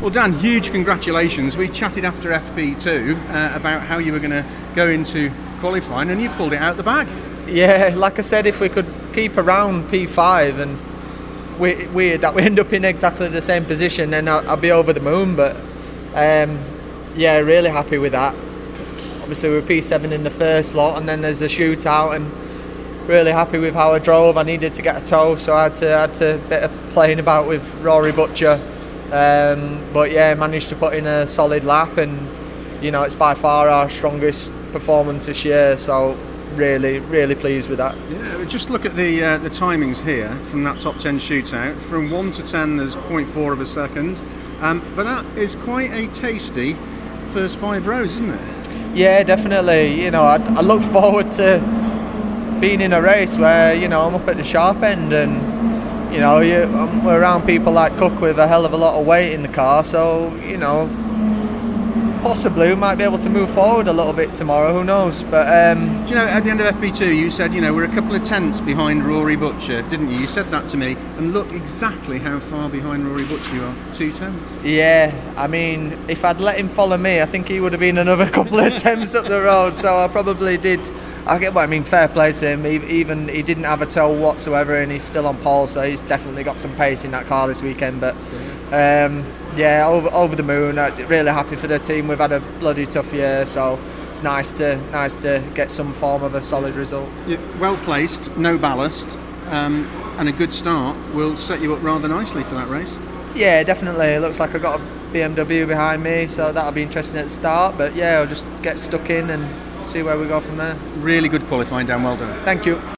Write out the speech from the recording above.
Well, Dan, huge congratulations. We chatted after FP2 uh, about how you were going to go into qualifying, and you pulled it out the bag. Yeah, like I said, if we could keep around P5 and we, weird that we end up in exactly the same position, then I'll, I'll be over the moon. But um, yeah, really happy with that. Obviously, we were P7 in the first lot, and then there's a shootout, and really happy with how I drove. I needed to get a tow, so I had to had to bit of playing about with Rory Butcher. Um, but yeah, managed to put in a solid lap, and you know it's by far our strongest performance this year. So really, really pleased with that. Yeah, just look at the uh, the timings here from that top 10 shootout. From 1 to 10, there's 0.4 of a second. Um, but that is quite a tasty first five rows, isn't it? Yeah, definitely. You know, I, I look forward to being in a race where, you know, I'm up at the sharp end and, you know, you, we're around people like Cook with a hell of a lot of weight in the car. So, you know, possibly we might be able to move forward a little bit tomorrow. Who knows? But um, Do you know, at the end of FP2, you said, you know, we're a couple of tenths behind Rory Butcher, didn't you? You said that to me, and look exactly how far behind Rory Butcher you are. Two tenths. yeah, I mean, if I'd let him follow me, I think he would have been another couple of attempts up the road. So I probably did. I get what I mean. Fair play to him. He- Even he didn't have a tow whatsoever, and he's still on pole. So he's definitely got some pace in that car this weekend. But um, yeah, over over the moon. Uh, really happy for the team. We've had a bloody tough year, so it's nice to nice to get some form of a solid result. Yeah, well placed, no ballast, um, and a good start will set you up rather nicely for that race. Yeah, definitely. It looks like I've got a BMW behind me, so that'll be interesting at the start. But yeah, I'll just get stuck in and see where we go from there. Really good qualifying, Dan. Well done. Thank you.